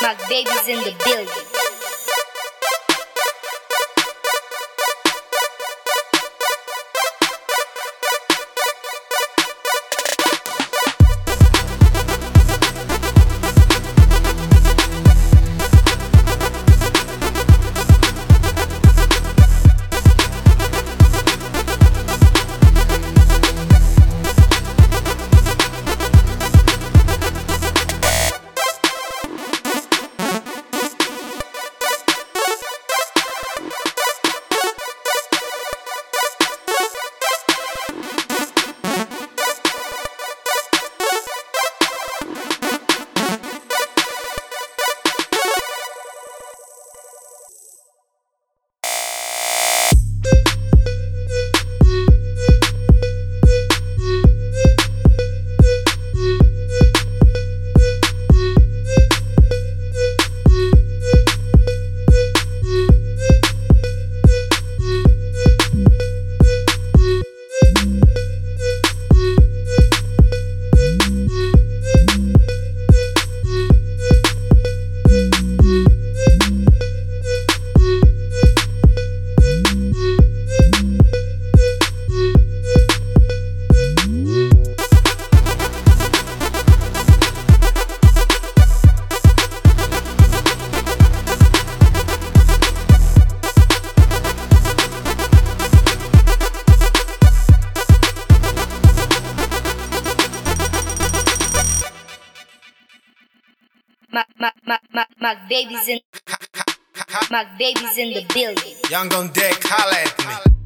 My baby's in the building. My, my, my, my, my baby's in. My baby's in the building. Yung Ondek, holla at me.